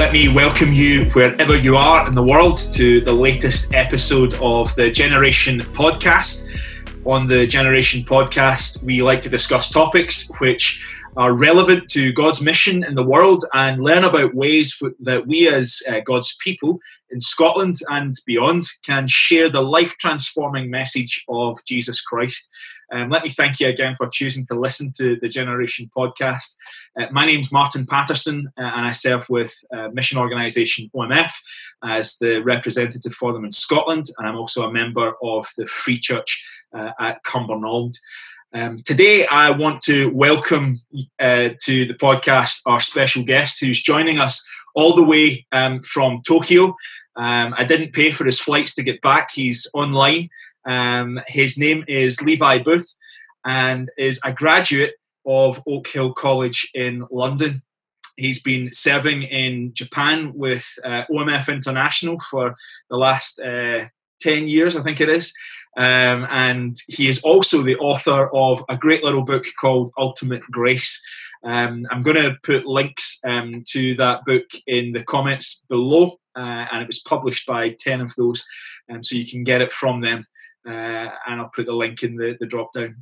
let me welcome you wherever you are in the world to the latest episode of the Generation Podcast. On the Generation Podcast, we like to discuss topics which are relevant to God's mission in the world and learn about ways that we, as uh, God's people in Scotland and beyond, can share the life transforming message of Jesus Christ. Um, let me thank you again for choosing to listen to the Generation podcast. Uh, my name's Martin Patterson, uh, and I serve with uh, mission organisation OMF as the representative for them in Scotland, and I'm also a member of the Free Church uh, at Cumbernauld. Um, today, I want to welcome uh, to the podcast our special guest who's joining us all the way um, from Tokyo. Um, I didn't pay for his flights to get back, he's online. Um, his name is Levi Booth and is a graduate of Oak Hill College in London. He's been serving in Japan with uh, OMF International for the last uh, 10 years, I think it is. Um, and he is also the author of a great little book called Ultimate Grace. Um, I'm going to put links um, to that book in the comments below, uh, and it was published by 10 of those, um, so you can get it from them. Uh, and I'll put the link in the, the drop down.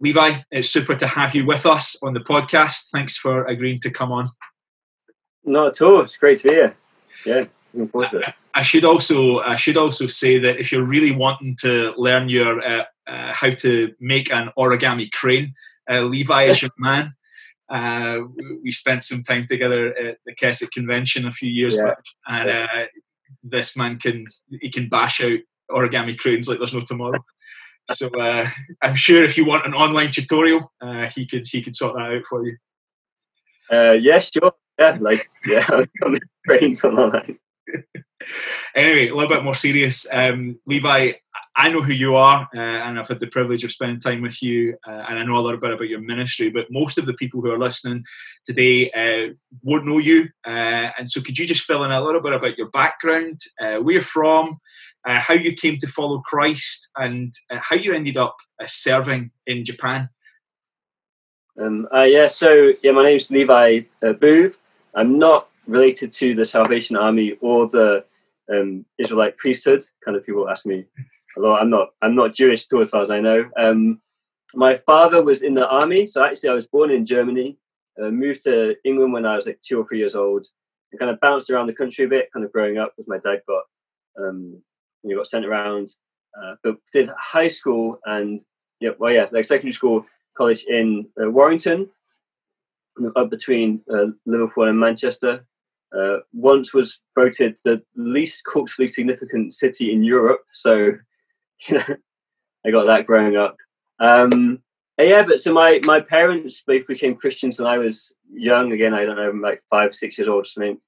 Levi, it's super to have you with us on the podcast. Thanks for agreeing to come on. Not at all. It's great to be here. Yeah, looking forward to it. I should also I should also say that if you're really wanting to learn your uh, uh, how to make an origami crane, uh, Levi is your man. Uh, we spent some time together at the Keswick convention a few years yeah. back, and uh, this man can he can bash out origami cranes like there's no tomorrow. so uh, I'm sure if you want an online tutorial, he could he could sort that out for you. yeah, sure. Yeah, like yeah, cranes online anyway, a little bit more serious. Um, Levi, I know who you are, uh, and I've had the privilege of spending time with you, uh, and I know a little bit about your ministry. But most of the people who are listening today uh, won't know you, uh, and so could you just fill in a little bit about your background, uh, where you're from, uh, how you came to follow Christ, and how you ended up serving in Japan? Um, yeah, so yeah, my name is Levi Booth. I'm not related to the Salvation Army or the um, Israelite priesthood. Kind of people ask me a lot. I'm not. I'm not Jewish too, as far as I know. Um, my father was in the army, so actually I was born in Germany. Uh, moved to England when I was like two or three years old, and kind of bounced around the country a bit, kind of growing up. Because my dad got, um, you got sent around, uh, but did high school and yeah, well, yeah, like secondary school, college in uh, Warrington, up between uh, Liverpool and Manchester uh, once was voted the least culturally significant city in Europe. So, you know, I got that growing up. Um, yeah, but so my my parents both became Christians when I was young. Again, I don't know, like five, six years old or something.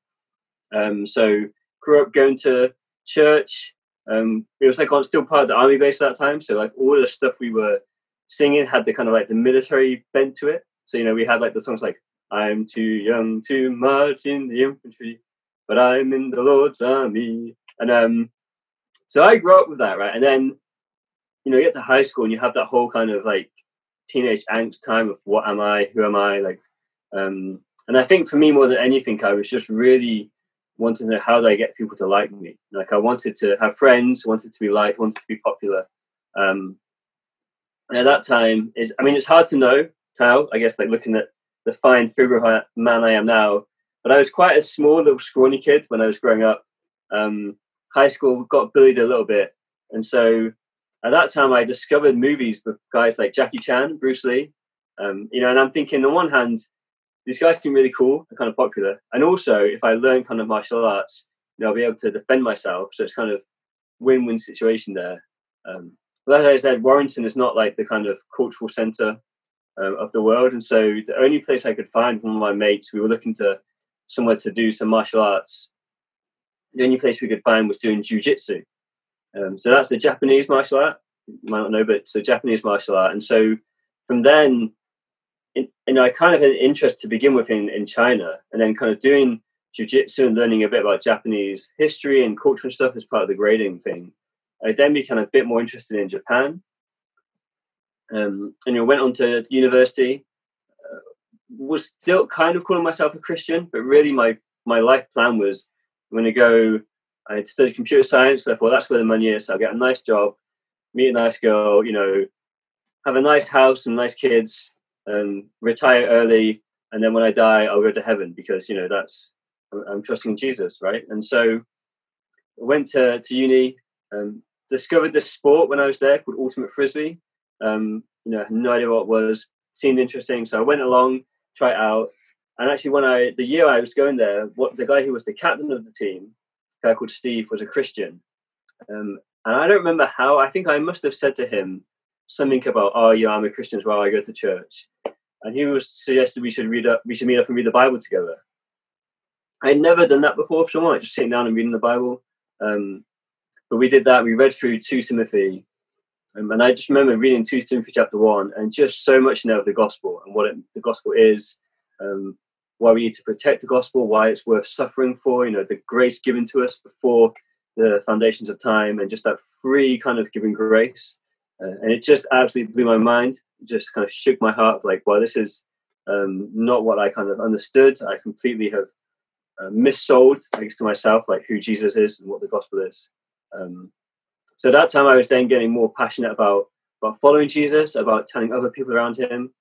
Um, so grew up going to church. Um, it was like was still part of the army base at that time. So like all the stuff we were singing had the kind of like the military bent to it. So you know we had like the songs like I'm too young to march in the infantry, but I'm in the Lord's army. And um, so I grew up with that, right? And then, you know, you get to high school and you have that whole kind of like teenage angst time of what am I, who am I, like. Um, and I think for me more than anything, I was just really wanting to know how do I get people to like me. Like I wanted to have friends, wanted to be liked, wanted to be popular. Um, and at that time, is I mean, it's hard to know, tell. I guess like looking at the fine figure man I am now. But I was quite a small, little, scrawny kid when I was growing up. Um, high school got bullied a little bit, and so at that time I discovered movies with guys like Jackie Chan, Bruce Lee. Um, you know, and I'm thinking on one hand, these guys seem really cool and kind of popular, and also if I learn kind of martial arts, you know, I'll be able to defend myself. So it's kind of win-win situation there. Um, but as I said, Warrington is not like the kind of cultural center um, of the world. And so the only place I could find from my mates, we were looking to somewhere to do some martial arts. The only place we could find was doing jujitsu. Um, so that's the Japanese martial art. You might not know, but it's a Japanese martial art. And so from then, in, you know, I kind of had an interest to begin with in, in China, and then kind of doing jujitsu and learning a bit about Japanese history and culture and stuff as part of the grading thing. I then became a bit more interested in Japan um, and you know, went on to university. Uh, was still kind of calling myself a Christian, but really my my life plan was I'm going to go. I studied computer science. Thought that's where the money is. So I'll get a nice job, meet a nice girl, you know, have a nice house and nice kids, and retire early. And then when I die, I'll go to heaven because you know that's I'm trusting Jesus, right? And so I went to to uni. Um, discovered this sport when I was there called ultimate frisbee. Um, you know, had no idea what it was. Seemed interesting, so I went along, tried it out. And actually, when I the year I was going there, what the guy who was the captain of the team, a guy called Steve, was a Christian. Um, and I don't remember how. I think I must have said to him something about, "Oh, yeah, I'm a Christian as well. I go to church." And he was suggested we should read up, we should meet up and read the Bible together. I had never done that before for someone, like just sitting down and reading the Bible. Um, but we did that. We read through 2 Timothy. Um, and I just remember reading 2 Timothy chapter 1 and just so much know of the gospel and what it, the gospel is, um, why we need to protect the gospel, why it's worth suffering for, you know, the grace given to us before the foundations of time and just that free kind of giving grace. Uh, and it just absolutely blew my mind, just kind of shook my heart like, well, this is um, not what I kind of understood. I completely have uh, missold, I guess, to myself, like who Jesus is and what the gospel is. Um, so that time I was then getting more passionate about about following Jesus, about telling other people around him.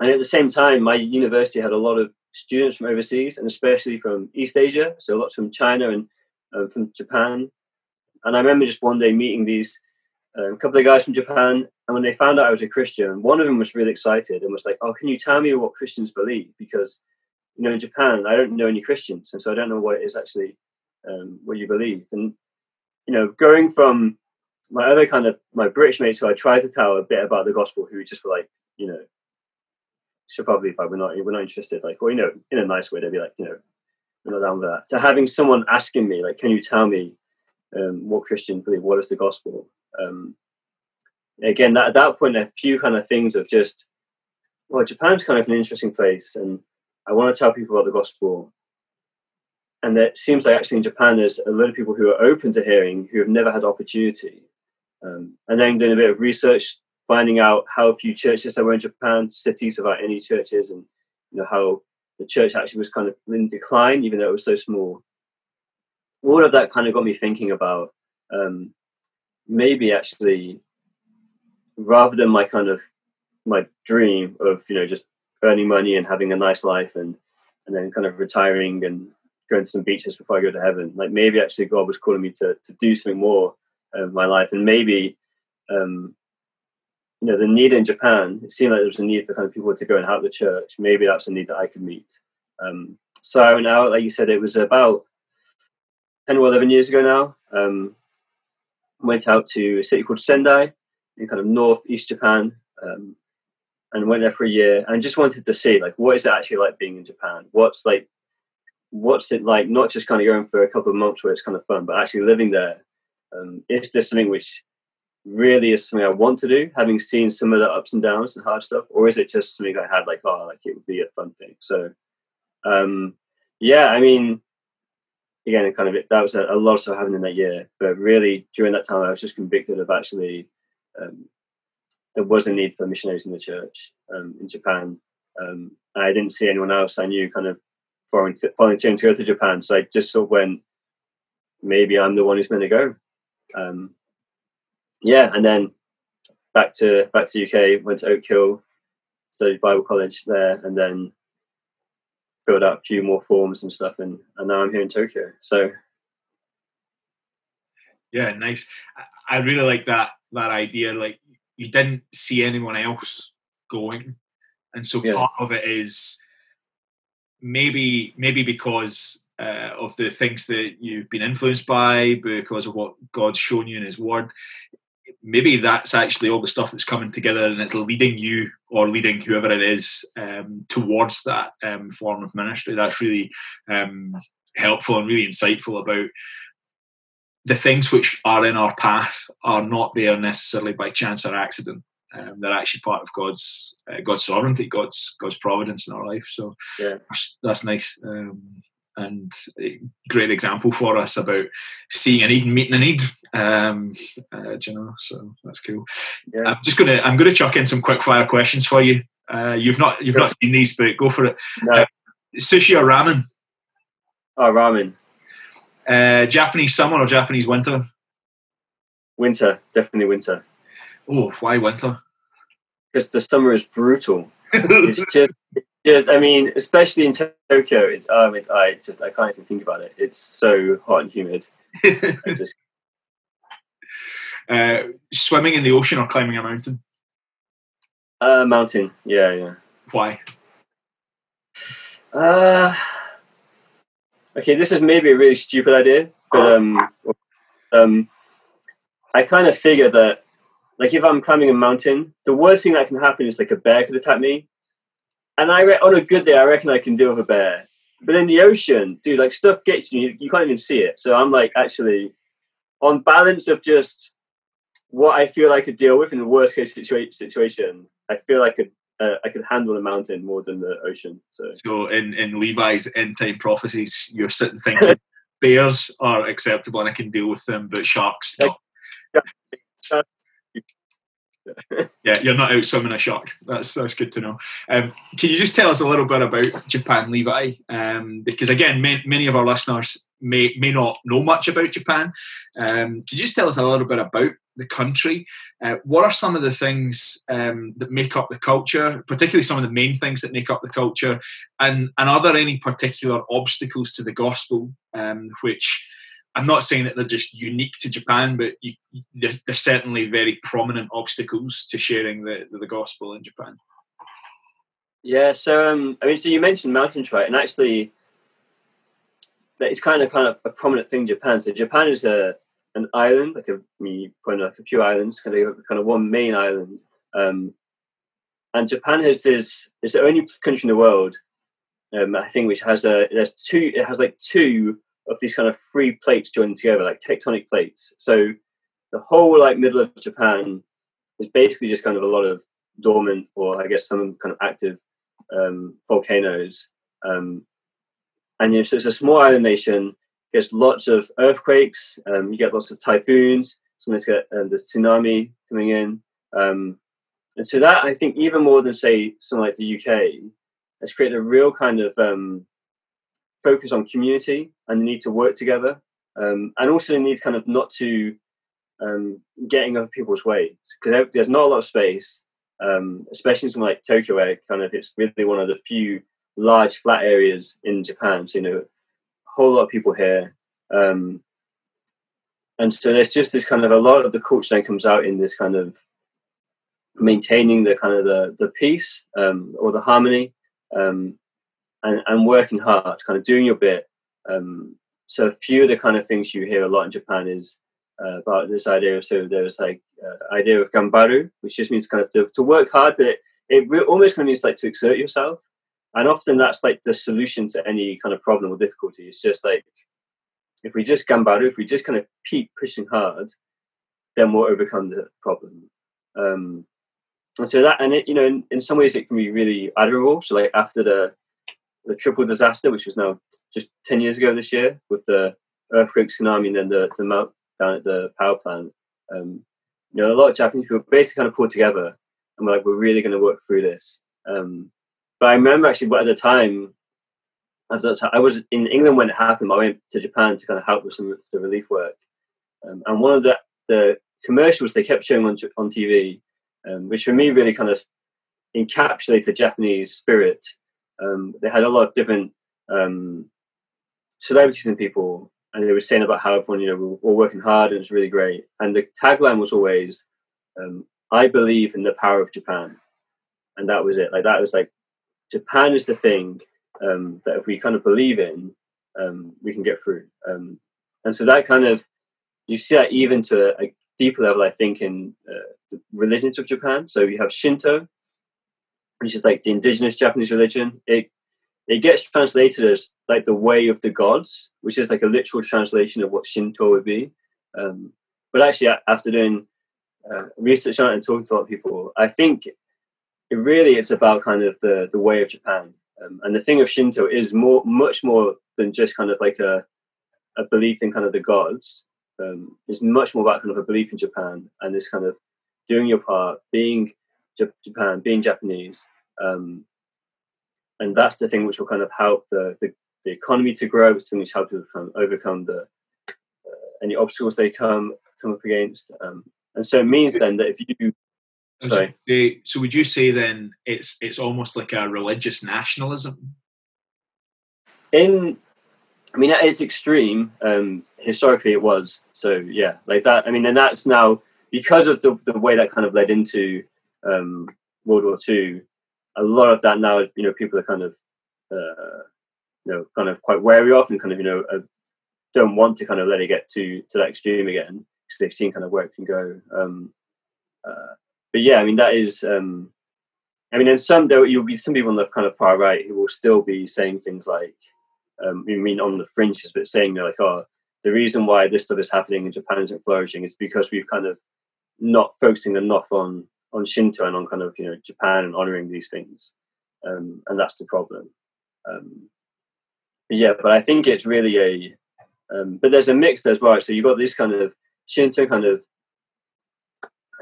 And at the same time, my university had a lot of students from overseas, and especially from East Asia, so lots from China and um, from Japan. And I remember just one day meeting these um, a couple of guys from Japan, and when they found out I was a Christian, one of them was really excited and was like, "Oh, can you tell me what Christians believe?" Because you know, in Japan, I don't know any Christians, and so I don't know what it is actually um, what you believe. And you know, going from my other kind of my British mates who I tried to tell a bit about the gospel, who just were like, you know, should probably if I were not we're not interested, like, well, you know, in a nice way, they'd be like, you know, we're not down with that. So having someone asking me, like, can you tell me um, what Christians believe? What is the gospel? Um, again, at that point, a few kind of things of just, well, Japan's kind of an interesting place, and I want to tell people about the gospel and it seems like actually in Japan there's a lot of people who are open to hearing who have never had opportunity. Um, and then doing a bit of research, finding out how few churches there were in Japan, cities without any churches, and you know how the church actually was kind of in decline, even though it was so small. All of that kind of got me thinking about um, maybe actually rather than my kind of my dream of you know just earning money and having a nice life and and then kind of retiring and going to some beaches before I go to heaven. Like maybe actually God was calling me to to do something more of my life, and maybe um, you know the need in Japan. It seemed like there was a need for kind of people to go and help the church. Maybe that's a need that I could meet. Um, so out, like you said, it was about ten or eleven years ago now. Um, went out to a city called Sendai in kind of northeast Japan. Um, and went there for a year and just wanted to see like what is it actually like being in Japan? What's like what's it like not just kind of going for a couple of months where it's kind of fun but actually living there um, is this something which really is something i want to do having seen some of the ups and downs and hard stuff or is it just something i had like oh like it would be a fun thing so um yeah i mean again kind of that was a, a lot of stuff happening in that year but really during that time i was just convicted of actually um, there was a need for missionaries in the church um, in japan um, I didn't see anyone else I knew kind of volunteering to go to Japan. So I just sort of went, maybe I'm the one who's going to go. Um, yeah, and then back to back to UK, went to Oak Hill, studied Bible college there, and then filled out a few more forms and stuff, and, and now I'm here in Tokyo. So yeah, nice. I really like that that idea. Like you didn't see anyone else going, and so yeah. part of it is maybe maybe because uh, of the things that you've been influenced by, because of what God's shown you in His Word. Maybe that's actually all the stuff that's coming together, and it's leading you or leading whoever it is um, towards that um, form of ministry. That's really um, helpful and really insightful about the things which are in our path are not there necessarily by chance or accident. Um, they're actually part of God's uh, God's sovereignty, God's God's providence in our life. So yeah. that's, that's nice. And a great example for us about seeing a need and meeting a need. Um, uh, you know, so that's cool. Yeah. I'm just gonna I'm gonna chuck in some quick fire questions for you. Uh, you've not you've not seen these, but go for it. No. Uh, sushi or ramen? Oh, ramen. Uh, Japanese summer or Japanese winter? Winter, definitely winter. Oh, why winter? Because the summer is brutal. it's just, just, I mean, especially in Tokyo. It, um, it, I just, I can't even think about it. It's so hot and humid. just... uh, swimming in the ocean or climbing a mountain? Uh, mountain. Yeah, yeah. Why? Uh, okay, this is maybe a really stupid idea, but um, um, I kind of figure that, like, if I'm climbing a mountain, the worst thing that can happen is like a bear could attack me, and I re- on a good day, I reckon I can deal with a bear. But in the ocean, dude, like stuff gets you, you can't even see it. So I'm like, actually, on balance of just what I feel I could deal with in the worst case situa- situation, I feel I could uh, I could handle a mountain more than the ocean. So, so in, in Levi's end time prophecies, you're sitting thinking bears are acceptable and I can deal with them, but sharks not. Yeah, you're not out swimming a shark. That's that's good to know. Um, can you just tell us a little bit about Japan, Levi? Um, because again, may, many of our listeners may may not know much about Japan. Um, could you just tell us a little bit about the country? Uh, what are some of the things um, that make up the culture, particularly some of the main things that make up the culture, and and are there any particular obstacles to the gospel um, which I'm not saying that they're just unique to Japan, but you, they're, they're, certainly very prominent obstacles to sharing the, the, the gospel in Japan. Yeah, so um, I mean, so you mentioned mountain right? And actually, it's kind of kind of a prominent thing in Japan. So Japan is a an island, like a I mean, you like a few islands, kind of kind of one main island. Um, and Japan this it's the only country in the world, um, I think, which has a there's two it has like two of these kind of three plates joined together, like tectonic plates. So the whole like middle of Japan is basically just kind of a lot of dormant or I guess some kind of active um, volcanoes. Um, and you know, so it's a small island nation. Gets lots of earthquakes. Um, you get lots of typhoons. Sometimes get uh, the tsunami coming in. Um, and so that I think even more than say something like the UK has created a real kind of um, focus on community and the need to work together, um, and also the need kind of not to um, getting other people's way because there's not a lot of space, um, especially in somewhere like Tokyo, where kind of it's really one of the few large flat areas in Japan. So you know, a whole lot of people here. Um, and so there's just this kind of a lot of the culture then comes out in this kind of maintaining the kind of the the peace um, or the harmony um, and, and working hard, kind of doing your bit. Um, so a few of the kind of things you hear a lot in Japan is uh, about this idea of so there's like uh, idea of gambaru, which just means kind of to, to work hard, but it, it re- almost kind of means like to exert yourself. And often that's like the solution to any kind of problem or difficulty. It's just like if we just gambaru, if we just kind of keep pushing hard, then we'll overcome the problem. Um, and so that, and it, you know, in, in some ways it can be really admirable. So like after the the triple disaster, which was now just 10 years ago this year, with the earthquake, tsunami, and then the, the melt down at the power plant. Um, you know, a lot of Japanese people basically kind of pulled together and were like, we're really going to work through this. Um, but I remember actually, at the time, I was in England when it happened. I went to Japan to kind of help with some of the relief work. Um, and one of the, the commercials they kept showing on, on TV, um, which for me really kind of encapsulated the Japanese spirit um, they had a lot of different um, celebrities and people, and they were saying about how everyone, you know, we're, we're working hard and it's really great. And the tagline was always, um, "I believe in the power of Japan," and that was it. Like that was like, Japan is the thing um, that if we kind of believe in, um, we can get through. Um, and so that kind of you see that even to a, a deeper level, I think, in uh, the religions of Japan. So you have Shinto, which is like the indigenous Japanese religion. It it gets translated as like the way of the gods, which is like a literal translation of what Shinto would be. Um, but actually, after doing uh, research on it and talking to a lot of people, I think it really is about kind of the the way of Japan. Um, and the thing of Shinto is more, much more than just kind of like a a belief in kind of the gods. Um, it's much more about kind of a belief in Japan and this kind of doing your part, being Japan, being Japanese, um, and that's the thing which will kind of help the, the, the economy to grow. It's something which helps people kind of overcome the uh, any obstacles they come come up against. Um, and so it means then that if you sorry. so would you say then it's it's almost like a religious nationalism? In I mean, that is extreme. Um, historically, it was. So yeah, like that. I mean, and that's now because of the, the way that kind of led into um, World War Two. A lot of that now, you know, people are kind of, uh, you know, kind of quite wary of, and kind of, you know, uh, don't want to kind of let it get to to that extreme again because they've seen kind of where it can go. Um, uh, but yeah, I mean, that is. Um, I mean, in some there you'll be some people on the kind of far right who will still be saying things like, um, I mean, on the fringes, but saying they're like, oh, the reason why this stuff is happening in Japan isn't flourishing is because we've kind of not focusing enough on on Shinto and on kind of you know Japan and honoring these things, um, and that's the problem. Um, but yeah, but I think it's really a, um, but there's a mix as well. So you've got this kind of Shinto kind of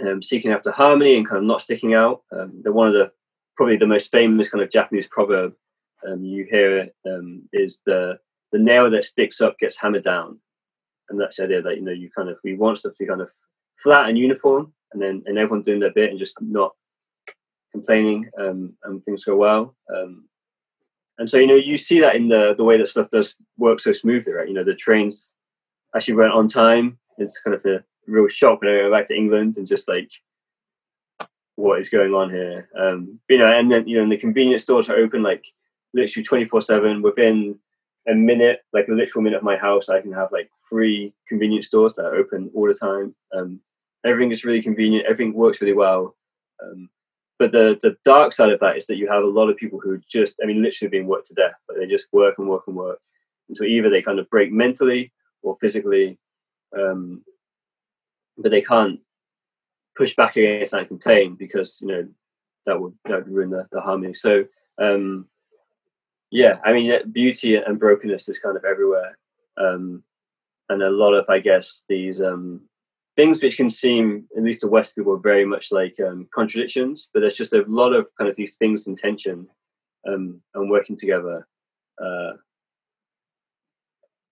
um, seeking after harmony and kind of not sticking out. Um, they're one of the probably the most famous kind of Japanese proverb um, you hear um, is the the nail that sticks up gets hammered down, and that's the idea that you know you kind of we want stuff to be kind of flat and uniform, and then and everyone doing their bit and just not complaining, um, and things go well. Um, and so you know you see that in the the way that stuff does work so smoothly, right? You know the trains actually run on time. It's kind of a real shock when I go back to England and just like what is going on here. Um, you know, and then you know, and the convenience stores are open like literally 24 7 within a minute like a literal minute of my house i can have like three convenience stores that are open all the time um, everything is really convenient everything works really well. Um, but the the dark side of that is that you have a lot of people who just i mean literally being worked to death but they just work and work and work until either they kind of break mentally or physically um, but they can't push back against that and complain because you know that would that would ruin the, the harmony. So um, yeah, I mean, beauty and brokenness is kind of everywhere, um, and a lot of, I guess, these um, things which can seem, at least to West people, very much like um, contradictions. But there's just a lot of kind of these things in tension um, and working together. Uh,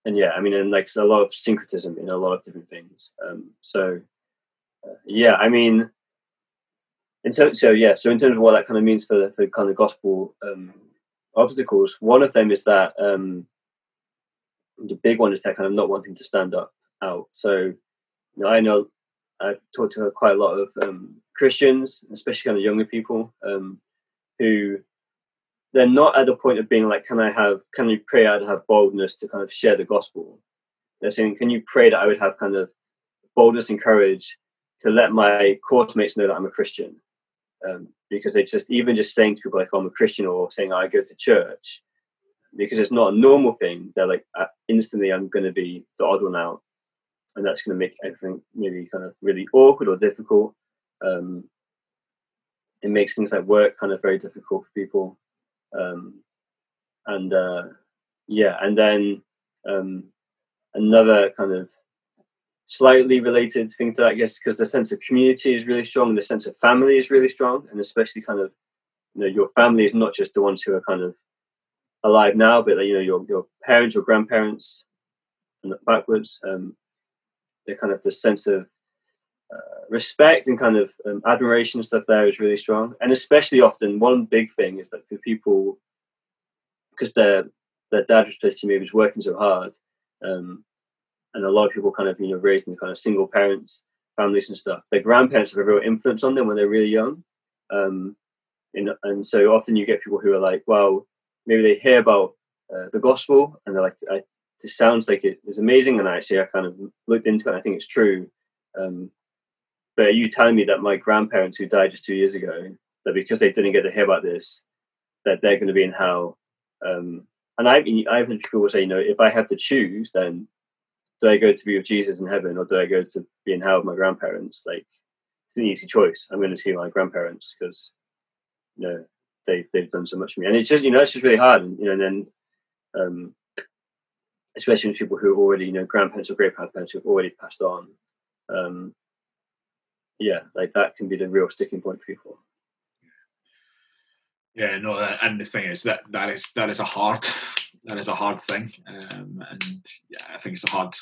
and yeah, I mean, and like a lot of syncretism in a lot of different things. Um, so uh, yeah, I mean, in terms, so yeah, so in terms of what that kind of means for for kind of gospel um, obstacles. One of them is that um, the big one is that kind of not wanting to stand up out. So you know, I know I've talked to quite a lot of um, Christians, especially kind of younger people, um, who they're not at the point of being like, "Can I have? Can you pray? I'd have boldness to kind of share the gospel." They're saying, "Can you pray that I would have kind of boldness and courage to let my course mates know that I'm a Christian?" Um, because they just even just saying to people like oh, I'm a Christian or saying I go to church because it's not a normal thing. They're like uh, instantly I'm going to be the odd one out, and that's going to make everything really kind of really awkward or difficult. Um, it makes things like work kind of very difficult for people, um, and uh, yeah, and then um, another kind of slightly related thing to that, I guess, because the sense of community is really strong and the sense of family is really strong, and especially kind of you know your family is not just the ones who are kind of alive now, but you know your your parents or grandparents and backwards. Um, the kind of the sense of uh, respect and kind of um, admiration and stuff there is really strong, and especially often one big thing is that for people because their their dad, was especially maybe, is working so hard. Um, and a lot of people kind of you know raised in kind of single parents families and stuff their grandparents have a real influence on them when they're really young um, and, and so often you get people who are like well maybe they hear about uh, the gospel and they're like I, this sounds like it is amazing and actually i kind of looked into it i think it's true um, but you telling me that my grandparents who died just two years ago that because they didn't get to hear about this that they're going to be in hell um, and I've, I've heard people say, you know, if I have to choose, then do I go to be with Jesus in heaven or do I go to be in hell with my grandparents? Like, it's an easy choice. I'm going to see my grandparents because, you know, they've, they've done so much for me. And it's just, you know, it's just really hard. And, you know, and then, um, especially with people who have already, you know, grandparents or great grandparents who have already passed on. Um, yeah, like that can be the real sticking point for people. Yeah, no, and the thing is that that is that is a hard that is a hard thing, um, and yeah, I think it's a hard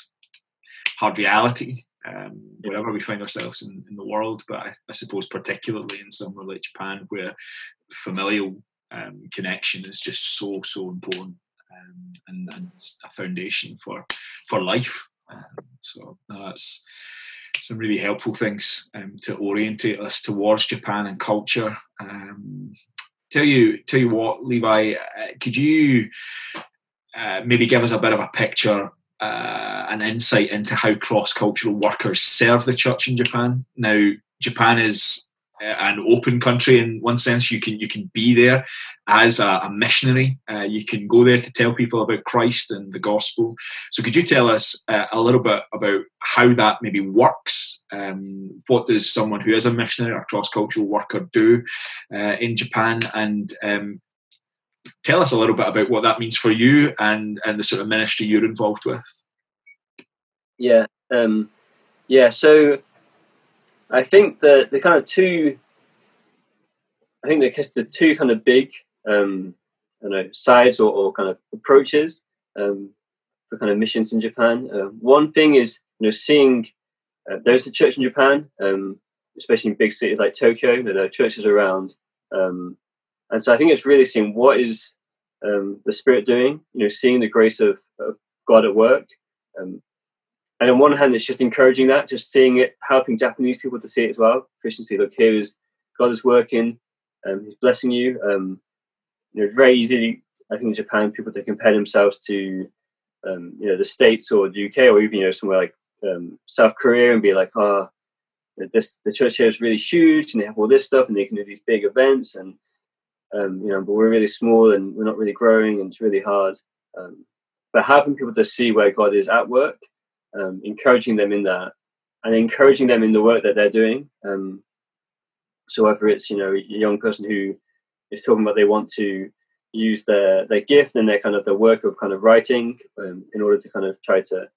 hard reality um, wherever we find ourselves in, in the world. But I, I, suppose particularly in somewhere like Japan, where familial um, connection is just so so important um, and, and a foundation for for life. Um, so that's some really helpful things um, to orientate us towards Japan and culture. Um, tell you, tell you what, Levi, uh, could you uh, maybe give us a bit of a picture, uh, an insight into how cross-cultural workers serve the church in Japan? Now, Japan is an open country in one sense. You can you can be there as a, a missionary. Uh, you can go there to tell people about Christ and the gospel. So, could you tell us uh, a little bit about how that maybe works? Um, what does someone who is a missionary or cross cultural worker do uh, in Japan? And um, tell us a little bit about what that means for you and and the sort of ministry you're involved with. Yeah, um, yeah. So I think the the kind of two, I think there's the two kind of big, um, I know, sides or, or kind of approaches um, for kind of missions in Japan. Uh, one thing is, you know, seeing uh, there's a church in Japan, um, especially in big cities like Tokyo. There are churches around, um, and so I think it's really seeing what is um, the Spirit doing. You know, seeing the grace of, of God at work. Um, and on one hand, it's just encouraging that, just seeing it, helping Japanese people to see it as well. Christians see, look, here is God is working, um, He's blessing you. Um, you know, very easy, I think, in Japan, people to compare themselves to, um, you know, the States or the UK or even, you know, somewhere like um, South Korea and be like, oh, this the church here is really huge and they have all this stuff and they can do these big events and, um, you know, but we're really small and we're not really growing and it's really hard. Um, but helping people to see where God is at work um, encouraging them in that and encouraging them in the work that they're doing. Um, so whether it's you know a young person who is talking about they want to use their their gift and their kind of their work of kind of writing um, in order to kind of try to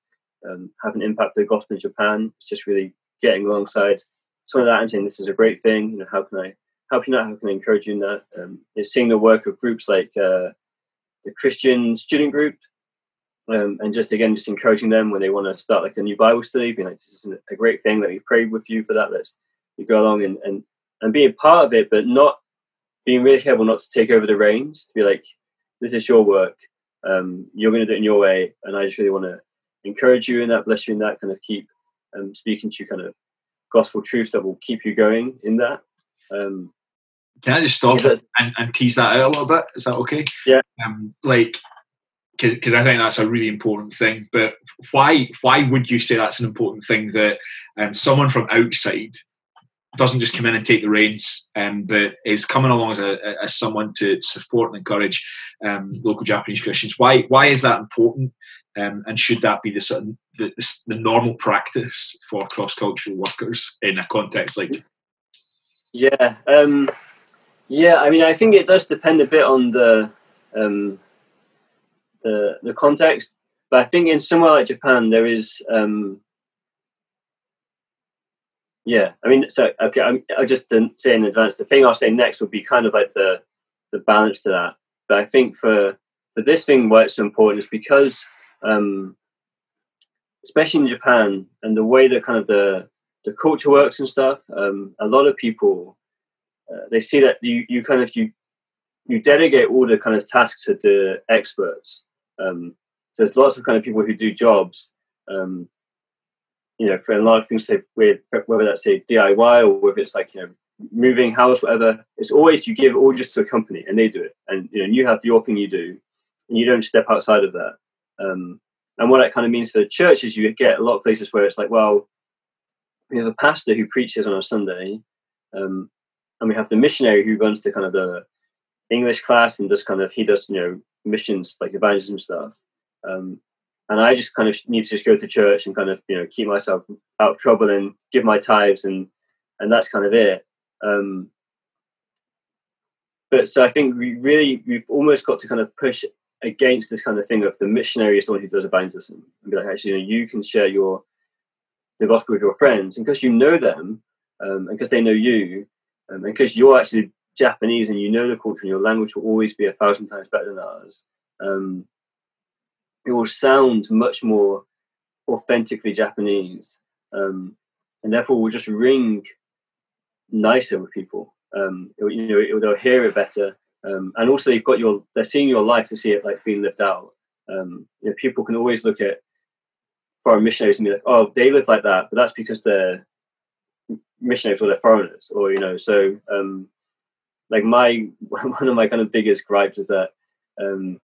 um, have an impact for the gospel in Japan. It's just really getting alongside some of that and saying this is a great thing. You know, how can I help you out? How can I encourage you in that? Um, is seeing the work of groups like uh, the Christian Student Group um, and just again, just encouraging them when they want to start like a new Bible study, being like, "This is a great thing. that we pray with you for that. Let's you go along and and and be a part of it, but not being really careful not to take over the reins. To be like, "This is your work. Um, you're going to do it in your way," and I just really want to encourage you in that, bless you in that, kind of keep um, speaking to you, kind of gospel truths that will keep you going in that. Um, Can I just stop and, and tease that out a little bit? Is that okay? Yeah. Um, like because I think that's a really important thing. But why why would you say that's an important thing that um, someone from outside doesn't just come in and take the reins, um, but is coming along as, a, as someone to support and encourage um, local Japanese Christians? Why why is that important? Um, and should that be the sort of the, the, normal practice for cross cultural workers in a context like? Yeah, um, yeah. I mean, I think it does depend a bit on the um, the the context. But I think in somewhere like Japan, there is, um, yeah. I mean, so okay. I'm, I just didn't say in advance. The thing I'll say next would be kind of like the the balance to that. But I think for for this thing, why it's so important is because, um, especially in Japan, and the way that kind of the the culture works and stuff. Um, a lot of people uh, they see that you you kind of you you delegate all the kind of tasks to the experts um, so there's lots of kind of people who do jobs, um, you know, for a lot of things, say, whether that's say DIY or whether it's like you know moving house, whatever. It's always you give all just to a company and they do it, and you know you have your thing you do, and you don't step outside of that. Um, and what that kind of means for the church is you get a lot of places where it's like, well, we have a pastor who preaches on a Sunday, um, and we have the missionary who runs the kind of the English class and does kind of he does you know missions like evangelism stuff. Um, and I just kind of need to just go to church and kind of you know keep myself out of trouble and give my tithes and and that's kind of it. Um, but so I think we really we've almost got to kind of push against this kind of thing of the missionary is someone who does evangelism and be like actually you know you can share your the gospel with your friends and because you know them um, and because they know you um, and because you're actually Japanese and you know the culture and your language will always be a thousand times better than ours, um, it will sound much more authentically Japanese, um, and therefore will just ring nicer with people. Um, it, you know, it, they'll hear it better, um, and also you've got your they're seeing your life to see it like being lived out. Um, you know, people can always look at foreign missionaries and be like, oh, they live like that, but that's because they're missionaries or they're foreigners, or you know, so um, like my one of my kind of biggest gripes is that um,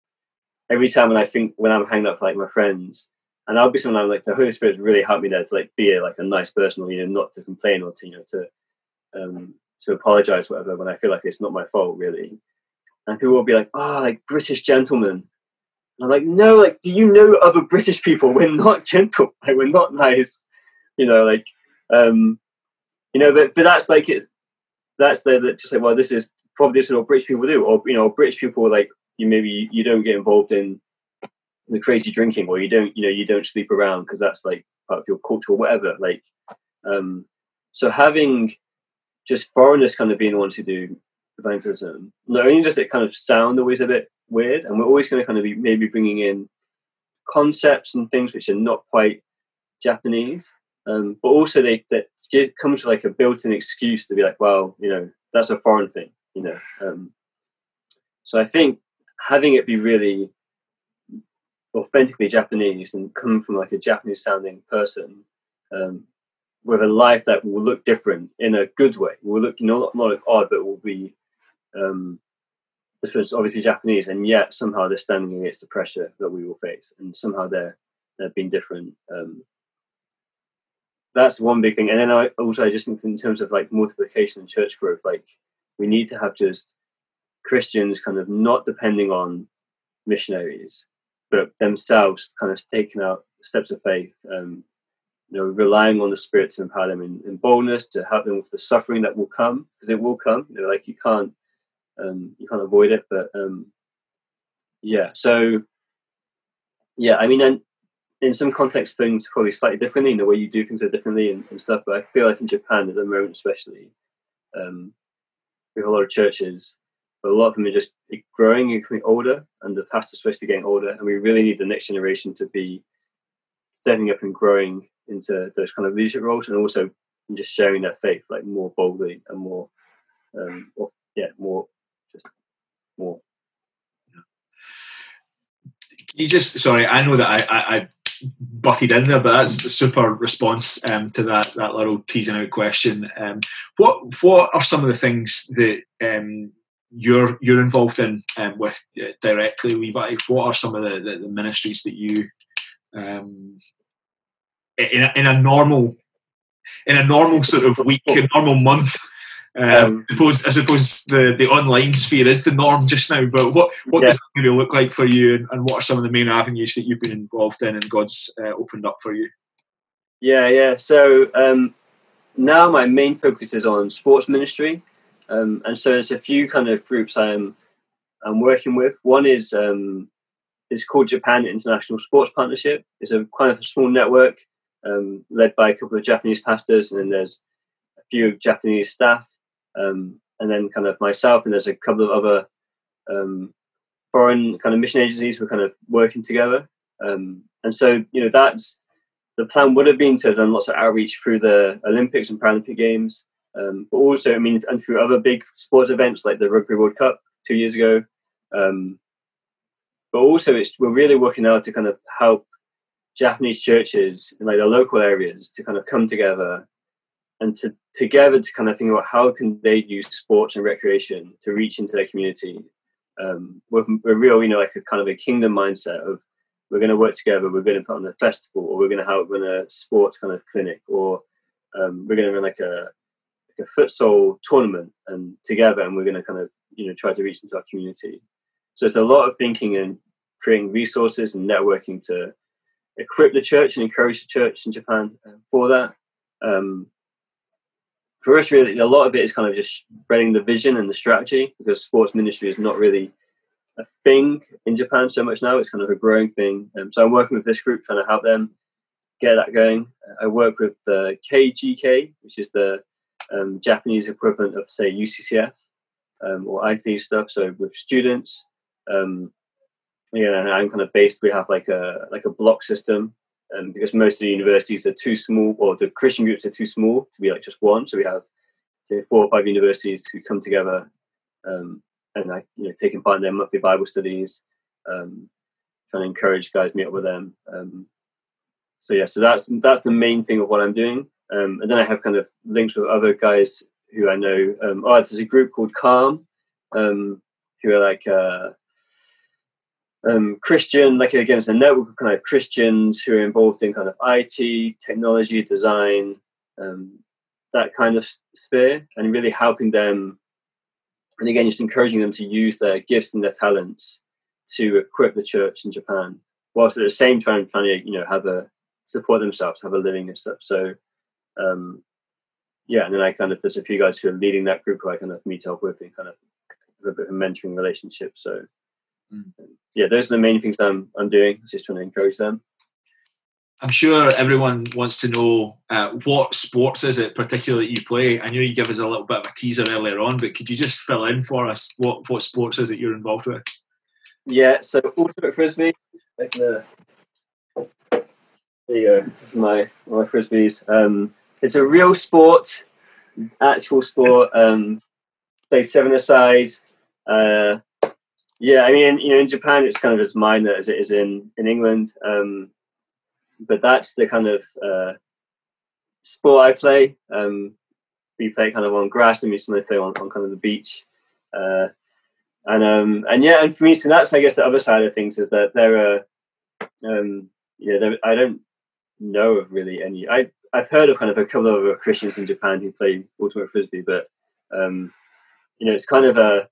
every time when I think when I'm hanging out with like my friends, and I'll be someone I'm like the Holy Spirit really helped me there to like be a, like a nice person, or you know, not to complain or to you know to um, to apologize whatever when I feel like it's not my fault really. And people will be like, "Oh, like British gentlemen." And I'm like, "No, like, do you know other British people? We're not gentle. Like, we're not nice. You know, like, um, you know, but but that's like it. That's the, the just like, well, this is probably this is what British people do, or you know, British people like you maybe you don't get involved in the crazy drinking, or you don't you know you don't sleep around because that's like part of your culture or whatever. Like, um, so having just foreigners kind of being the ones who do evangelism, not only does it kind of sound always a bit weird, and we're always going to kind of be maybe bringing in concepts and things which are not quite Japanese, um, but also they it comes with like a built-in excuse to be like, well, you know, that's a foreign thing you know. Um, so I think having it be really authentically Japanese and come from like a Japanese sounding person um, with a life that will look different in a good way. Will look not not odd, but will be um, I obviously Japanese, and yet somehow they're standing against the pressure that we will face, and somehow they're they've been different. Um, that's one big thing, and then I also just think in terms of like multiplication and church growth, like we need to have just Christians kind of not depending on missionaries, but themselves kind of taking out steps of faith, um, you know, relying on the Spirit to empower them in, in, boldness, to help them with the suffering that will come, because it will come. You know, like you can't um, you can't avoid it, but um, yeah. So yeah, I mean, and in some contexts, things probably slightly differently. In the way you do things are differently and, and stuff. But I feel like in Japan at the moment, especially, um, we have a lot of churches, but a lot of them are just growing and becoming older, and the pastors to getting older, and we really need the next generation to be stepping up and growing into those kind of leadership roles, and also just sharing their faith like more boldly and more, um, or, yeah, more, just more. You just sorry, I know that I, I, I butted in there, but that's the super response um, to that that little teasing out question. Um, what what are some of the things that um, you're you're involved in um, with uh, directly, Levi? What are some of the, the, the ministries that you um, in a, in a normal in a normal sort of week, a normal month? Um, I suppose I suppose the, the online sphere is the norm just now. But what what yeah. does that maybe look like for you, and, and, what are some of the main avenues that you've been involved in, and God's uh, opened up for you? Yeah, yeah. So um, now my main focus is on sports ministry, um, and so there's a few kind of groups I'm I'm working with. One is um, is called Japan International Sports Partnership. It's a kind of a small network um, led by a couple of Japanese pastors, and then there's a few Japanese staff um, and then kind of myself and there's a couple of other um, foreign kind of mission agencies were kind of working together. Um, and so, you know, that's the plan would have been to have done lots of outreach through the Olympics and Paralympic Games, um, but also, I mean, and through other big sports events like the Rugby World Cup two years ago. Um, but also, it's we're really working out to kind of help Japanese churches in like the local areas to kind of come together and to together to kind of think about how can they use sports and recreation to reach into their community um, with a real, you know, like a kind of a kingdom mindset of we're going to work together, we're going to put on a festival, or we're going to have run a sports kind of clinic, or um, we're going to run like a like a futsal tournament, and together, and we're going to kind of you know try to reach into our community. So it's a lot of thinking and creating resources and networking to equip the church and encourage the church in Japan for that. Um, for us, really, a lot of it is kind of just spreading the vision and the strategy because sports ministry is not really a thing in Japan so much now. It's kind of a growing thing. Um, so I'm working with this group trying to help them get that going. I work with the KGK, which is the um, Japanese equivalent of, say, UCCF. um, or IT stuff. So with students, um, yeah, and I'm kind of based. We have like a like a block system, um, because most of the universities are too small, or the Christian groups are too small to be like just one. So we have four or five universities who come together um, and like you know taking part in their monthly Bible studies, um, trying to encourage guys meet up with them. Um, so yeah, so that's that's the main thing of what I'm doing. Um, and then I have kind of links with other guys who I know. Um, oh, there's a group called Calm, who are like uh, um, Christian, like again, it's a network of kind of Christians who are involved in kind of IT, technology, design, um, that kind of sphere, and really helping them. And again, just encouraging them to use their gifts and their talents to equip the church in Japan, whilst at the same time trying to you know have a support themselves, have a living and stuff. So um, yeah, and then I kind of there's a few guys who are leading that group who I kind of meet up with and kind of a bit of a mentoring relationship. So. Yeah, those are the main things I'm I'm doing. Just trying to encourage them. I'm sure everyone wants to know uh, what sports is it particularly that you play. I know you give us a little bit of a teaser earlier on, but could you just fill in for us what what sports is it you're involved with? Yeah, so ultimate frisbee, like the there you go. This is my my frisbees. Um, it's a real sport, actual sport. Um, say seven aside. Uh, yeah, I mean, you know, in Japan it's kind of as minor as it is in in England. Um, but that's the kind of uh, sport I play. Um, we play kind of on grass, and we sometimes play on, on kind of the beach. Uh, and um, and yeah, and for me, so that's I guess the other side of things is that there are, um, yeah, there, I don't know of really any. I I've heard of kind of a couple of Christians in Japan who play ultimate frisbee, but um, you know, it's kind of a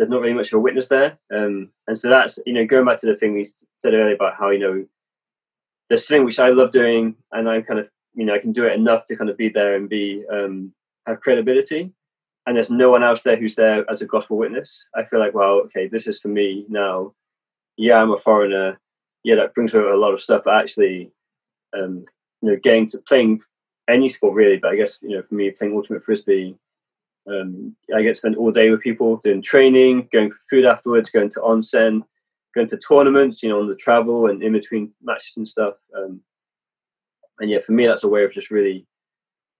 there's not really much of a witness there, um, and so that's you know going back to the thing we said earlier about how you know there's something which I love doing, and I'm kind of you know I can do it enough to kind of be there and be um, have credibility, and there's no one else there who's there as a gospel witness. I feel like well, okay, this is for me now. Yeah, I'm a foreigner. Yeah, that brings with it a lot of stuff, but actually um, you know, getting to playing any sport really, but I guess you know, for me, playing ultimate frisbee, um, I get to spend all day with people doing training, going for food afterwards, going to onsen, going to tournaments, you know, on the travel and in between matches and stuff. Um, and yeah, for me, that's a way of just really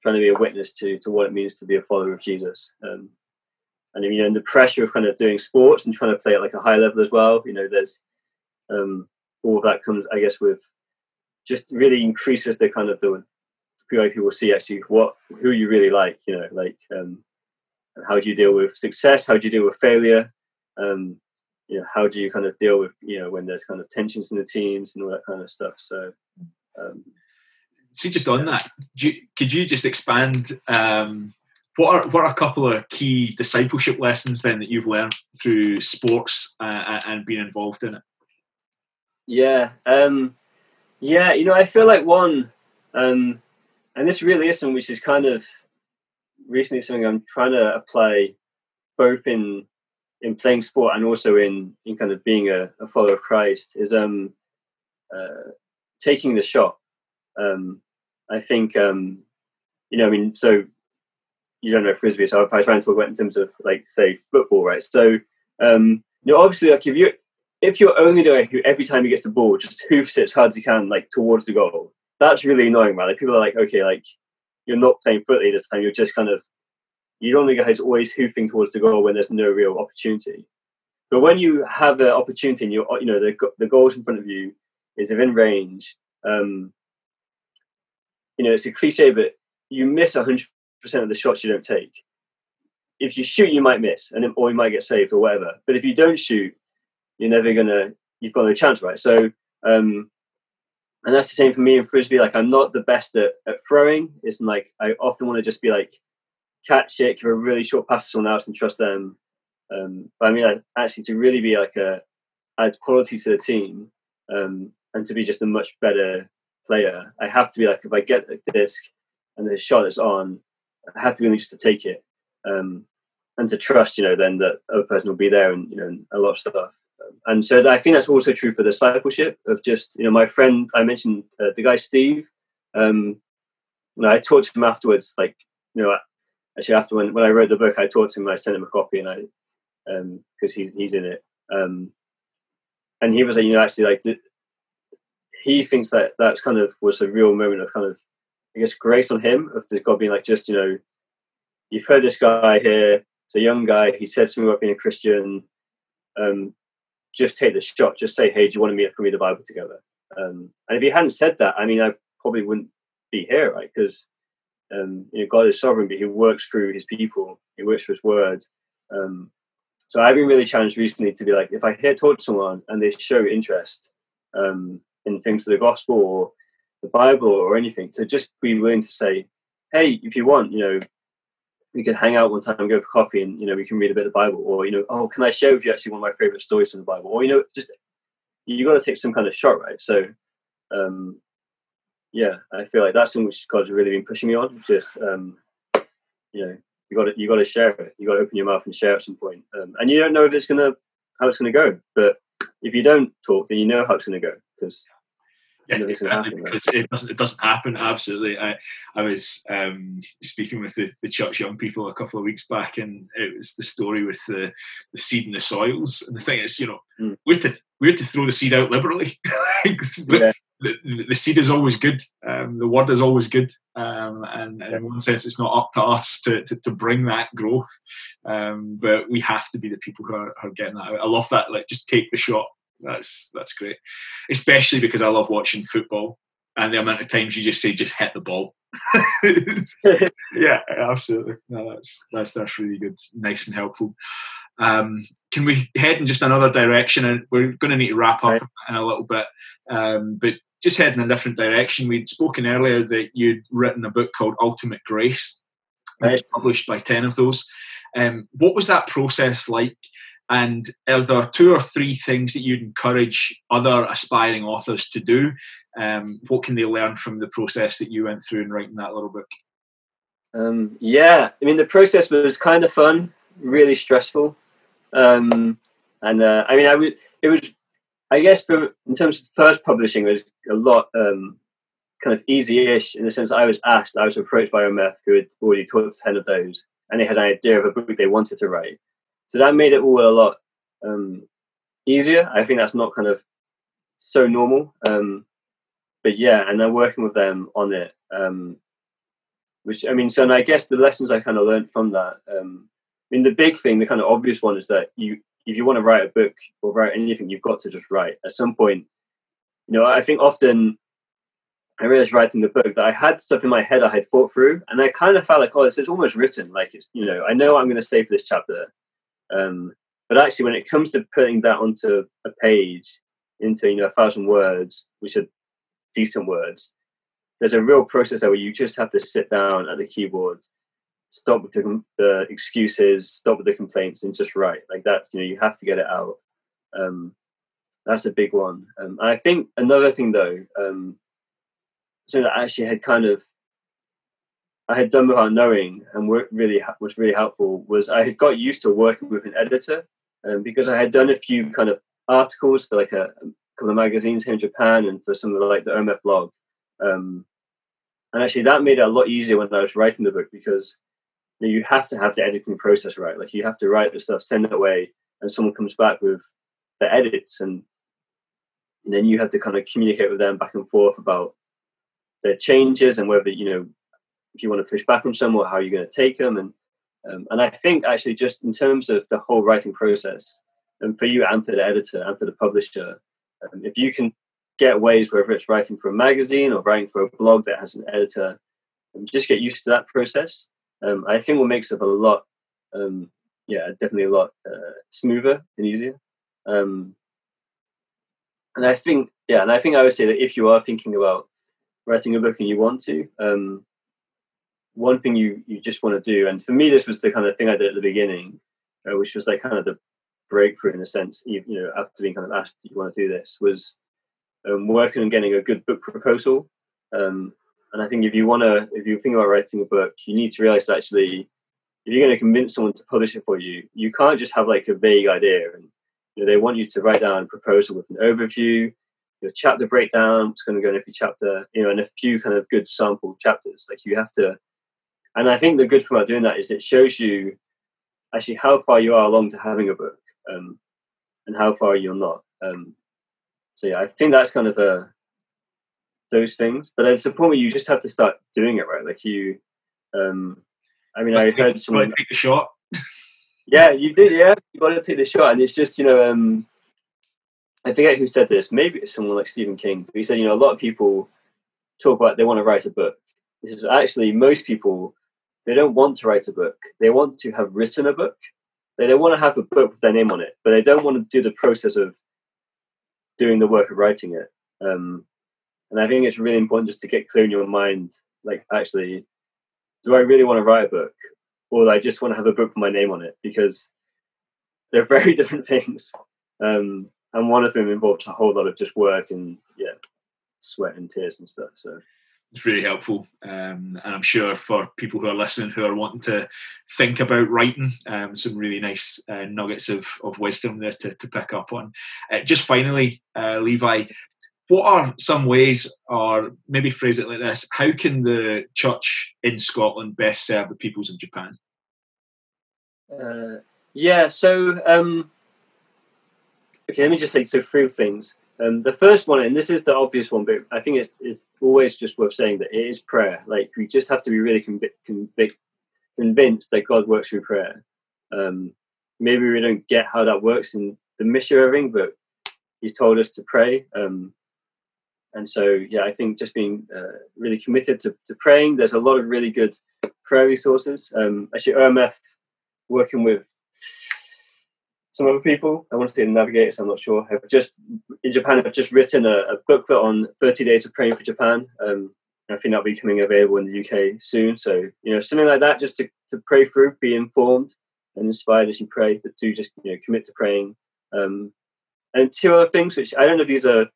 trying to be a witness to to what it means to be a follower of Jesus. Um, and you know, in the pressure of kind of doing sports and trying to play at like a high level as well, you know, there's um, all of that comes, I guess, with just really increases the kind of the people see actually what who you really like, you know, like um, how do you deal with success? How do you deal with failure? Um, you know, how do you kind of deal with you know when there's kind of tensions in the teams and all that kind of stuff. So, um, see, just on that, you, could you just expand? Um, what are what are a couple of key discipleship lessons then that you've learned through sports uh, and being involved in it? Yeah, um, yeah, you know, I feel like one, um, and this really is something which is kind of recently something I'm trying to apply both in in playing sport and also in in kind of being a, a follower of Christ is um uh, taking the shot. Um, I think um, you know, I mean, so you don't know frisbee, so I try and talk about in terms of like say football, right? So um, you know, obviously, like if you if you're only doing who every time he gets the ball just hoofs it as hard as he can like towards the goal, that's really annoying, man. Like people are like, okay, like you're not playing footy this time. You're just kind of you don't think guys always hoofing towards the goal when there's no real opportunity. But when you have the opportunity and you you know the the goals in front of you is within range, um, you know it's a cliche, but you miss hundred percent of the shots you don't take. If you shoot, you might miss, and or you might get saved or whatever. But if you don't shoot, you're never gonna you've got no chance, right? So um, and that's the same for me in frisbee. Like I'm not the best at, at throwing. It's like I often want to just be like catch it, give a really short pass to someone else and trust them. Um, but I mean, I, actually, to really be like a add quality to the team um, and to be just a much better player, I have to be like if I get a disc and the shot is on, I have to be willing just to take it um, and to trust, you know, then that other person will be there and you know a lot of stuff and so I think that's also true for discipleship of just you know my friend I mentioned uh, the guy Steve. Um, you know, I talked to him afterwards, like you know, actually after when, when I wrote the book, I talked to him. I sent him a copy, and I um because um, he's he's in it. Um, and he was like, you know, actually, like he thinks that that's kind of was a real moment of kind of, I guess, grace on him of the God being like, just you know, you've heard this guy here. It's a young guy. He said something about being a Christian. Um, just take the shot. Just say, hey, do you want to meet up and read the Bible together? Um, and if he hadn't said that, I mean, I probably wouldn't be here, right? Because um, you know, God is sovereign, but He works through His people. He works through His word. Um, so I've been really challenged recently to be like, if I hear talk to someone and they show interest um, in things of the gospel or the Bible or anything, to just be willing to say, hey, if you want, you know, we could hang out one time and go for coffee and, you know, we can read a bit of the Bible. Or, you know, oh, can I share with you actually one of my favorite stories from the Bible? Or, you know, just, you got to take some kind of shot, right? So, um, yeah, I feel like that's something which God's really been pushing me on. Just, um, you know, you got to you got to share it. You got to open your mouth and share at some point. Um, and you don't know if it's gonna how it's gonna go, but if you don't talk, then you know how it's gonna go because yeah, happen, because it doesn't it doesn't happen. Absolutely, I I was um, speaking with the, the church young people a couple of weeks back, and it was the story with the the seed in the soils. And the thing is, you know, mm. we're to we're to throw the seed out liberally. yeah the, the, seed is always good. Um, the word is always good, um, and, and, in one sense, it's not up to us to, to, to bring that growth. Um, but we have to be the people who are, are, getting that out. I love that. Like, just take the shot. That's that's great, especially because I love watching football and the amount of times you just say just hit the ball. yeah, absolutely. No, that's that's that's really good, nice and helpful. Um, can we head in just another direction? And we're going to need to wrap up right. in a little bit. Um, but just heading in a different direction. We'd spoken earlier that you'd written a book called Ultimate Grace. Right. Published by 10 of those. Um, what was that process like? And are there two or three things that you'd encourage other aspiring authors to do? Um, what can they learn from the process that you went through in writing that little book? Um, yeah, I mean, the process was kind of fun, really stressful. Um, and uh, I mean, I w- it was I guess for in terms of first publishing, it was a lot um, kind of easy-ish in the sense I was asked, I was approached by OMF who had already taught ten of those, and they had an idea of a book they wanted to write. So that made it all a lot um, easier. I think that's not kind of so normal, um, but yeah, and then working with them on it, um, which I mean, so and I guess the lessons I kind of learned from that. Um, I mean, the big thing, the kind of obvious one, is that you if you want to write a book or write anything, you've got to just write. At some point, you know, I think often I realized writing the book that I had stuff in my head I had thought through, and I kind of felt like, oh, it's, it's almost written. Like it's, you know, I know what I'm going to say for this chapter. Um, but actually, when it comes to putting that onto a page, into you know a thousand words, which are decent words, there's a real process where you just have to sit down at the keyboard stop with the, the, excuses, stop with the complaints, and just write like that. You know, you have to get it out. Um, that's a big one. Um, I think another thing though, um, so that actually had kind of I had done without knowing, and really was really helpful was I had got used to working with an editor, um, because I had done a few kind of articles for like a, a couple of magazines here in Japan and for some of the, like the OMF blog. Um, and actually, that made it a lot easier when I was writing the book because you have to have the editing process right. Like you have to write the stuff, send it away, and someone comes back with the edits, and, and then you have to kind of communicate with them back and forth about their changes and whether you know if you want to push back on someone, how you're going to take them. And um, and I think actually just in terms of the whole writing process, and for you and for the editor and for the publisher, um, if you can get ways whether it's writing for a magazine or writing for a blog that has an editor, and just get used to that process um, I think what makes it a lot, um, yeah, definitely a lot uh, smoother and easier. Um, and I think, yeah, and I think I would say that if you are thinking about writing a book and you want to, um, one thing you you just want to do, and for me, this was the kind of thing I did at the beginning, uh, which was like kind of the breakthrough in a sense. You, you know, after being kind of asked, "Do you want to do this?" was um, working on getting a good book proposal. Um, and I think if you want to, if you think about writing a book, you need to realize that actually, if you're going to convince someone to publish it for you, you can't just have like a vague idea. And you know, they want you to write down a proposal with an overview, your chapter breakdown, what's going to go in every chapter, you know, and a few kind of good sample chapters. Like you have to and I think the good thing about doing that is it shows you actually how far you are along to having a book, um, and how far you're not. Um, so yeah, I think that's kind of a uh, those things. But it's a point where you just have to start doing it right. Like you, um, I mean, I heard someone take a shot. yeah, you did. Yeah, you got to take the shot, and it's just you know, um, I forget who said this. Maybe it's someone like Stephen King. But he said, you know, a lot of people talk about they want to write a book. This is actually most people they don't want to write a book. They want to have written a book. They don't want to have a book with their name on it, but they don't want to do the process of doing the work of writing it. Um, and I think it's really important just to get clear in your mind, like actually, do I really want to write a book, or do I just want to have a book with my name on it? Because they're very different things, um, and one of them involves a whole lot of just work and yeah, sweat and tears and stuff. So it's really helpful. Um, and I'm sure for people who are listening who are wanting to think about writing, um, some really nice uh, nuggets of, of wisdom there to, to pick up on. Uh, just finally, uh, Levi, what are some ways, or maybe phrase it like this, how can the church in Scotland best serve the peoples of Japan? Uh, yeah, so, um, okay, let me just say so three things. Um, the first one, and this is the obvious one, but I think it's, it's always just worth saying that it is prayer. Like we just have to be really convinced that God works through prayer. Um, maybe we don't get how that works in the missionary but He's told us to pray. Um, and so, yeah, I think just being uh, really committed to, to, praying. There's a lot of really good prayer resources. Um, actually, OMF working with some other people. I want to say the navigators. I'm not sure. I've just in Japan. I've just written a, a booklet on 30 days of praying for Japan. Um, I think that'll be coming available in the UK soon. So you know, something like that, just to, to pray through, be informed and inspired as you pray, but do just you know commit to praying. Um, and two other things, which I don't know if these are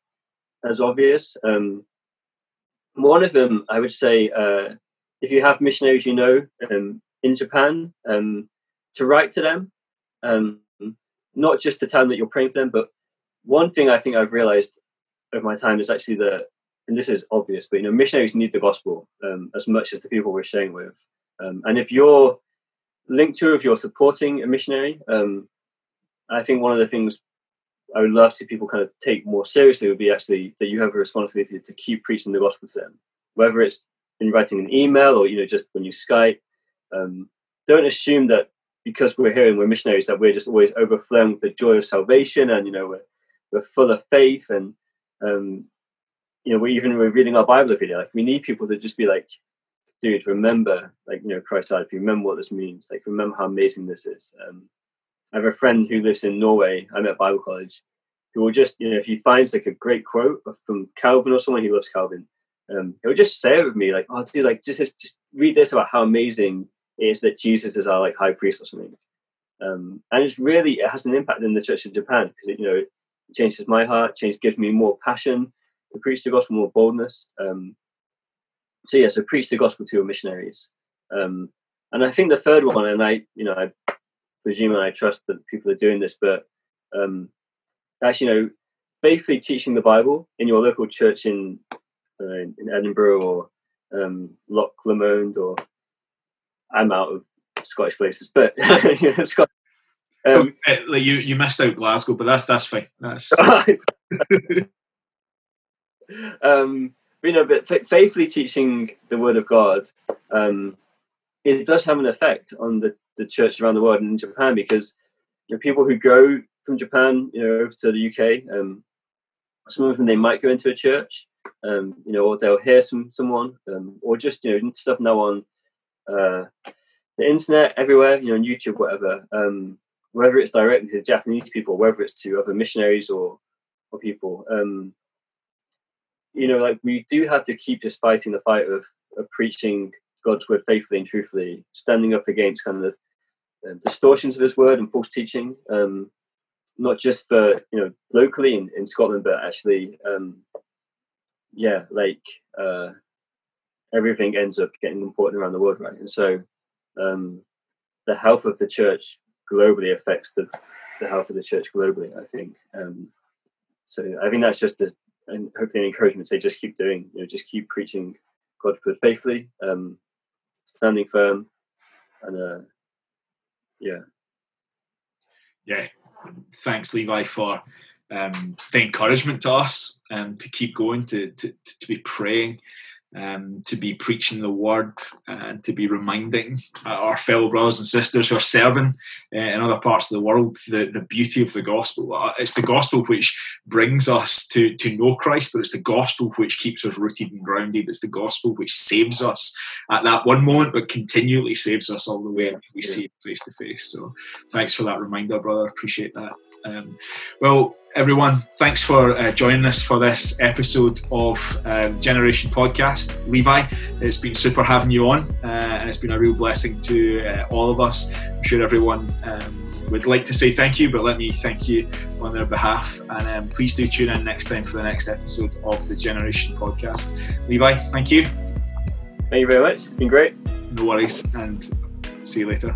as obvious. Um, one of them, I would say, uh, if you have missionaries you know um, in Japan, um, to write to them. Not just to tell them that you're praying for them, but one thing I think I've realized over my time is actually that, and this is obvious, but you know, missionaries need the gospel um, as much as the people we're sharing with. Um, and if you're linked to, if you're supporting a missionary, um, I think one of the things I would love to see people kind of take more seriously would be actually that you have a responsibility to keep preaching the gospel to them, whether it's in writing an email or you know just when you Skype. Um, don't assume that because we're here and we're missionaries that we're just always overflowing with the joy of salvation and you know we're, we're full of faith and um, you know we're even we're reading our bible every day. Like we need people to just be like dude remember like you know christ died if you. Remember what this means. Like remember how amazing this is. Um, i have a friend who lives in norway. I'm at bible college who will just you know if he finds like a great quote from calvin or someone he loves calvin um, he'll just say it with me like oh dude like just just read this about how amazing is that Jesus is our like high priest or something. Um, and it's really it has an impact in the Church of Japan because you know it changes my heart, changes gives me more passion to preach the gospel, more boldness. Um, so yeah, so preach the gospel to your missionaries. Um, and I think the third one, and I you know I presume and I trust that people are doing this, but um, actually you know faithfully teaching the Bible in your local church in uh, in Edinburgh or um, Loch Lomond or I'm out of Scottish places, but. Um, like you, you missed out Glasgow, but that's that's fine. That's um, but, you know, but faithfully teaching the Word of God, um, it does have an effect on the, the church around the world and in Japan because you know, people who go from Japan, you know, over to the UK, um, some of them they might go into a church, um, you know, or they'll hear some someone, um, or just you know stuff now on uh, the internet everywhere, you know, on YouTube, whatever. Um, whether it's directly to Japanese people, whether it's to other missionaries or or people, um, you know, like we do have to keep just fighting the fight of, of preaching God's word faithfully and truthfully, standing up against kind of uh, distortions of His word and false teaching. Um, not just for you know locally in, in Scotland, but actually, um, yeah, like uh, everything ends up getting important around the world, right? And so um, the health of the church globally affects the, the health of the church globally, I think. Um, so I think that's just a, and hopefully an encouragement to say just keep doing, you know, just keep preaching God's word faithfully. Um, standing firm, and uh, yeah, yeah. Thanks, Levi, for um, the encouragement to us um, to keep going, to, to, to be praying, um, to be preaching the word, and to be reminding our fellow brothers and sisters who are serving uh, in other parts of the world the, the beauty of the gospel. Uh, it's the gospel which brings us to, to know Christ, but it's the gospel which keeps us rooted and grounded. It's the gospel which saves us at that one moment, but continually saves us all the way we see it face to face. So thanks for that reminder, brother. Appreciate that. Um, well, everyone, thanks for uh, joining us for this episode of um, Generation Podcast. Levi, it's been super having you on, uh, and it's been a real blessing to uh, all of us. I'm sure everyone um, would like to say thank you, but let me thank you on their behalf. And um, please do tune in next time for the next episode of the Generation Podcast. Levi, thank you. Thank you very much. It's been great. No worries, and see you later.